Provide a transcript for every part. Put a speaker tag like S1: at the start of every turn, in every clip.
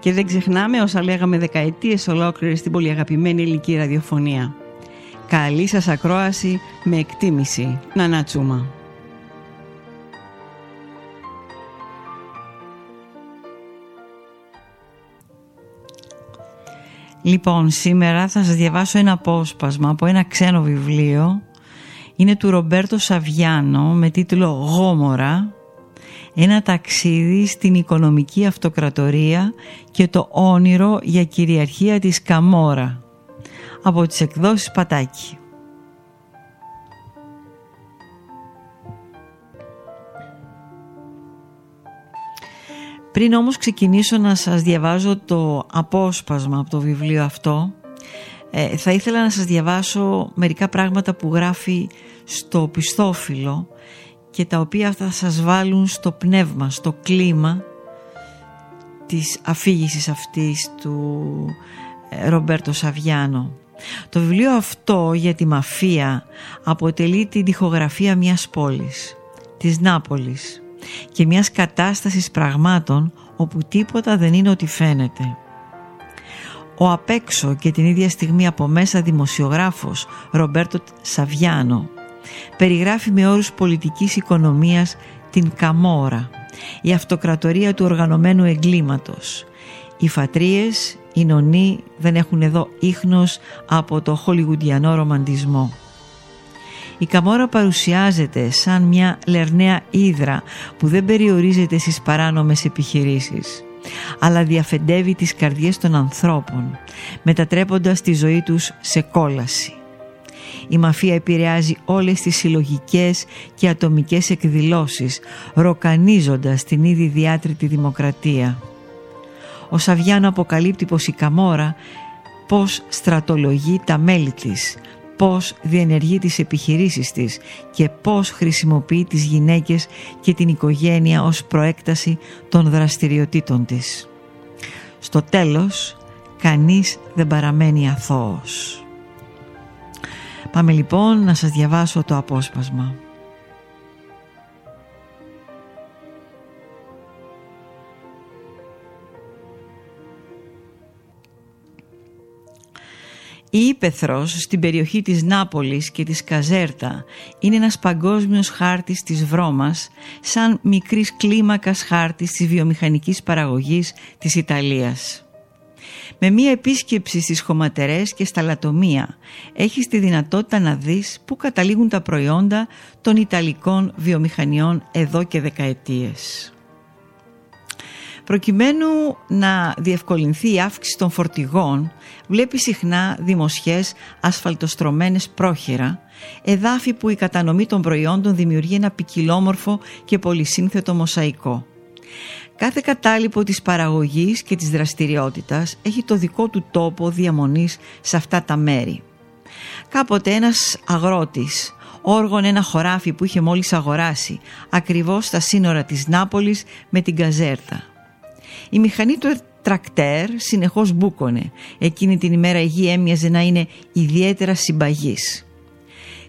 S1: Και δεν ξεχνάμε όσα λέγαμε δεκαετίες ολόκληρες στην πολύ αγαπημένη ελληνική ραδιοφωνία. Καλή σας ακρόαση με εκτίμηση. Να τσούμα. Λοιπόν, σήμερα θα σας διαβάσω ένα απόσπασμα από ένα ξένο βιβλίο. Είναι του Ρομπέρτο Σαβιάνο με τίτλο «Γόμορα» ένα ταξίδι στην οικονομική αυτοκρατορία και το όνειρο για κυριαρχία της Καμόρα από τις εκδόσεις Πατάκη. Πριν όμως ξεκινήσω να σας διαβάζω το απόσπασμα από το βιβλίο αυτό ε, θα ήθελα να σας διαβάσω μερικά πράγματα που γράφει στο πιστόφυλλο και τα οποία θα σας βάλουν στο πνεύμα, στο κλίμα της αφήγησης αυτής του ε, Ρομπέρτο Σαβιάνο. Το βιβλίο αυτό για τη μαφία αποτελεί την τυχογραφία μιας πόλης, της Νάπολης και μιας κατάστασης πραγμάτων όπου τίποτα δεν είναι ό,τι φαίνεται. Ο απέξω και την ίδια στιγμή από μέσα δημοσιογράφος Ρομπέρτο Σαβιάνο περιγράφει με όρους πολιτικής οικονομίας την Καμόρα, η αυτοκρατορία του οργανωμένου εγκλήματος. Οι φατρίες, οι νονοί δεν έχουν εδώ ίχνος από το χολιγουντιανό ρομαντισμό. Η Καμόρα παρουσιάζεται σαν μια λερναία ύδρα που δεν περιορίζεται στις παράνομες επιχειρήσεις αλλά διαφεντεύει τις καρδιές των ανθρώπων μετατρέποντας τη ζωή τους σε κόλαση. Η μαφία επηρεάζει όλες τις συλλογικές και ατομικές εκδηλώσεις, ροκανίζοντας την ήδη διάτρητη δημοκρατία. Ο Σαβιάνο αποκαλύπτει πως η Καμόρα πώς στρατολογεί τα μέλη της, πώς διενεργεί τις επιχειρήσεις της και πώς χρησιμοποιεί τις γυναίκες και την οικογένεια ως προέκταση των δραστηριοτήτων της. Στο τέλος, κανείς δεν παραμένει αθώος. Πάμε λοιπόν να σας διαβάσω το απόσπασμα. Η Ήπεθρος στην περιοχή της Νάπολης και της Καζέρτα είναι ένας παγκόσμιος χάρτης της βρώμας σαν μικρής κλίμακας χάρτης της βιομηχανικής παραγωγής της Ιταλίας. Με μία επίσκεψη στις χωματερές και στα λατομεία έχεις τη δυνατότητα να δεις πού καταλήγουν τα προϊόντα των Ιταλικών βιομηχανιών εδώ και δεκαετίες. Προκειμένου να διευκολυνθεί η αύξηση των φορτηγών, βλέπεις συχνά δημοσιές ασφαλτοστρωμένες πρόχειρα, εδάφη που η κατανομή των προϊόντων δημιουργεί ένα ποικιλόμορφο και πολυσύνθετο μοσαϊκό. Κάθε κατάλοιπο της παραγωγής και της δραστηριότητας έχει το δικό του τόπο διαμονής σε αυτά τα μέρη. Κάποτε ένας αγρότης όργων ένα χωράφι που είχε μόλις αγοράσει ακριβώς στα σύνορα της Νάπολης με την Καζέρτα. Η μηχανή του τρακτέρ συνεχώς μπούκωνε. Εκείνη την ημέρα η γη έμοιαζε να είναι ιδιαίτερα συμπαγής.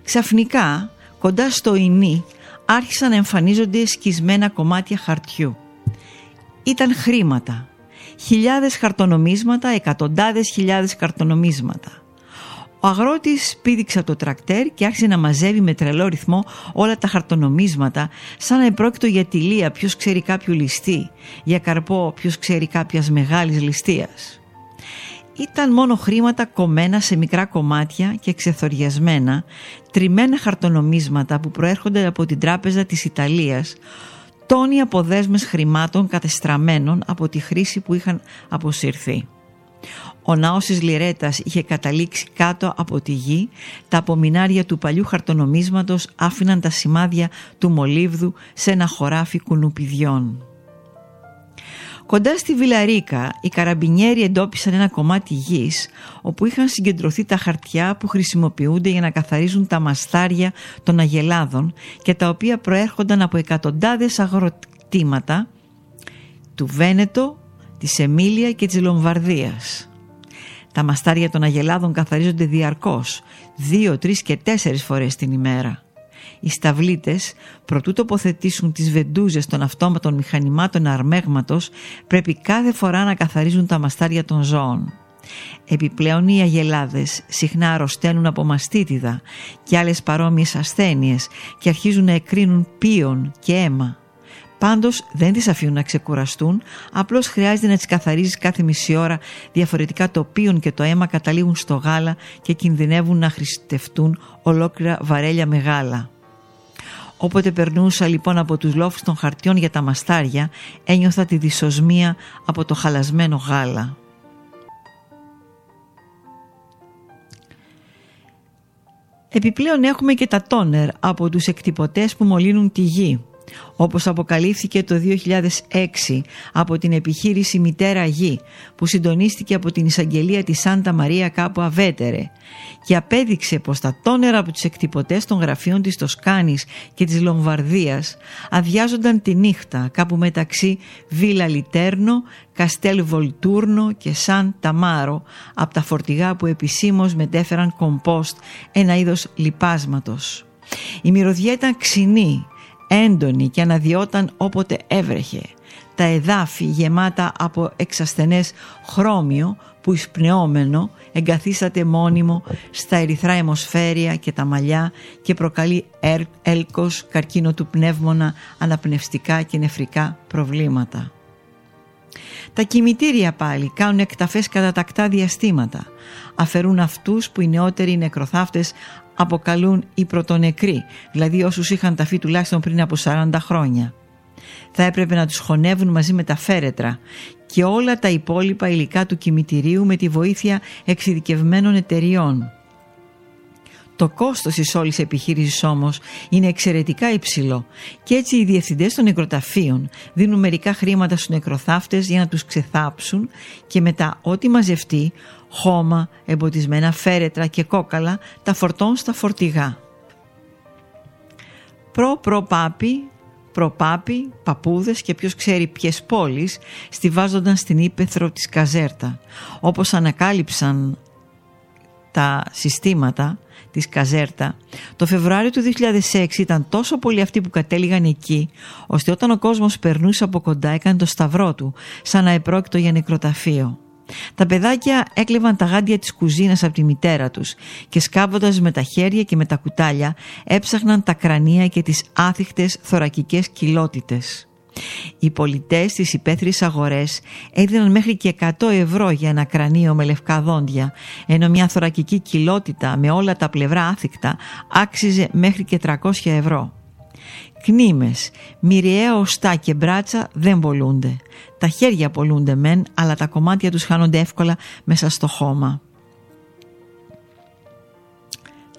S1: Ξαφνικά, κοντά στο ινί, άρχισαν να εμφανίζονται σκισμένα κομμάτια χαρτιού. Ήταν χρήματα. Χιλιάδες χαρτονομίσματα, εκατοντάδες χιλιάδες χαρτονομίσματα. Ο αγρότης πήδηξε το τρακτέρ και άρχισε να μαζεύει με τρελό ρυθμό όλα τα χαρτονομίσματα σαν να επρόκειτο για τηλεία ποιος ξέρει κάποιο ληστή, για καρπό ποιος ξέρει κάποιας μεγάλης ληστείας. Ήταν μόνο χρήματα κομμένα σε μικρά κομμάτια και ξεθοριασμένα, τριμμένα χαρτονομίσματα που προέρχονται από την τράπεζα της Ιταλίας, τόνοι αποδέσμες χρημάτων κατεστραμμένων από τη χρήση που είχαν αποσυρθεί. Ο ναός της Λιρέτας είχε καταλήξει κάτω από τη γη, τα απομεινάρια του παλιού χαρτονομίσματος άφηναν τα σημάδια του μολύβδου σε ένα χωράφι κουνουπιδιών. Κοντά στη Βιλαρίκα οι καραμπινιέροι εντόπισαν ένα κομμάτι γης όπου είχαν συγκεντρωθεί τα χαρτιά που χρησιμοποιούνται για να καθαρίζουν τα μαστάρια των αγελάδων και τα οποία προέρχονταν από εκατοντάδες αγροτήματα του Βένετο, της Εμίλια και της Λομβαρδίας. Τα μαστάρια των αγελάδων καθαρίζονται διαρκώς, δύο, τρεις και τέσσερις φορές την ημέρα. Οι σταυλίτες, προτού τοποθετήσουν τις βεντούζες των αυτόματων μηχανημάτων αρμέγματος, πρέπει κάθε φορά να καθαρίζουν τα μαστάρια των ζώων. Επιπλέον οι αγελάδες συχνά αρρωσταίνουν από μαστίτιδα και άλλες παρόμοιες ασθένειες και αρχίζουν να εκρίνουν πίον και αίμα. Πάντως δεν τις αφήνουν να ξεκουραστούν, απλώς χρειάζεται να τις καθαρίζεις κάθε μισή ώρα, διαφορετικά το πίον και το αίμα καταλήγουν στο γάλα και κινδυνεύουν να χρηστευτούν ολόκληρα βαρέλια με γάλα. Όποτε περνούσα λοιπόν από τους λόφους των χαρτιών για τα μαστάρια, ένιωθα τη δυσοσμία από το χαλασμένο γάλα. Επιπλέον έχουμε και τα τόνερ από τους εκτυπωτές που μολύνουν τη γη όπως αποκαλύφθηκε το 2006 από την επιχείρηση Μητέρα Γη που συντονίστηκε από την εισαγγελία της Σάντα Μαρία κάπου αβέτερε και απέδειξε πως τα τόνερα από τους εκτυπωτές των γραφείων της Τοσκάνης και της Λομβαρδίας αδειάζονταν τη νύχτα κάπου μεταξύ Βίλα Λιτέρνο, Καστέλ Βολτούρνο και Σαν Ταμάρο από τα φορτηγά που επισήμως μετέφεραν κομπόστ ένα είδος λιπάσματος. Η μυρωδιά ήταν ξινή έντονη και αναδιόταν όποτε έβρεχε. Τα εδάφη γεμάτα από εξασθενές χρώμιο που εισπνεώμενο εγκαθίσταται μόνιμο στα ερυθρά αιμοσφαίρια και τα μαλλιά και προκαλεί έλκος, καρκίνο του πνεύμονα, αναπνευστικά και νεφρικά προβλήματα. Τα κημητήρια πάλι κάνουν εκταφές κατά τακτά διαστήματα. Αφαιρούν αυτούς που οι νεότεροι νεκροθάφτες αποκαλούν οι πρωτονεκροί, δηλαδή όσους είχαν ταφεί τουλάχιστον πριν από 40 χρόνια. Θα έπρεπε να τους χωνεύουν μαζί με τα φέρετρα και όλα τα υπόλοιπα υλικά του κημητηρίου με τη βοήθεια εξειδικευμένων εταιριών. Το κόστος της όλης επιχείρησης όμως είναι εξαιρετικά υψηλό και έτσι οι διευθυντές των νεκροταφείων δίνουν μερικά χρήματα στους νεκροθάφτες για να τους ξεθάψουν και μετά ό,τι μαζευτεί χώμα, εμποτισμένα φέρετρα και κόκαλα τα φορτών στα φορτηγά. Προ-προ-πάπι, προπάπι, παππούδες και ποιος ξέρει ποιες πόλεις στηβάζονταν στην ύπεθρο της Καζέρτα. Όπως ανακάλυψαν τα συστήματα της Καζέρτα, το Φεβρουάριο του 2006 ήταν τόσο πολλοί αυτοί που κατέληγαν εκεί, ώστε όταν ο κόσμος περνούσε από κοντά έκανε το σταυρό του, σαν να επρόκειτο για νεκροταφείο. Τα παιδάκια έκλεβαν τα γάντια της κουζίνας από τη μητέρα τους και σκάβοντας με τα χέρια και με τα κουτάλια έψαχναν τα κρανία και τις άθιχτες θωρακικές κοιλότητες. Οι πολιτές στις υπαίθριες αγορές έδιναν μέχρι και 100 ευρώ για ένα κρανίο με λευκά δόντια, ενώ μια θωρακική κοιλότητα με όλα τα πλευρά άθικτα άξιζε μέχρι και 300 ευρώ. Κνήμες, μυριαία οστά και μπράτσα δεν πολλούνται. Τα χέρια πολλούνται μεν, αλλά τα κομμάτια τους χάνονται εύκολα μέσα στο χώμα.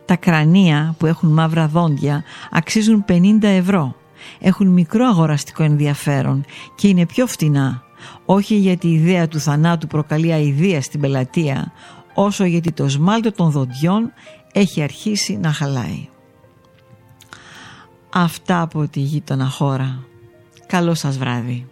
S1: Τα κρανία που έχουν μαύρα δόντια αξίζουν 50 ευρώ. Έχουν μικρό αγοραστικό ενδιαφέρον και είναι πιο φτηνά. Όχι γιατί η ιδέα του θανάτου προκαλεί αηδία στην πελατεία, όσο γιατί το σμάλτο των δοντιών έχει αρχίσει να χαλάει. Αυτά από τη γείτονα χώρα. Καλό σας βράδυ.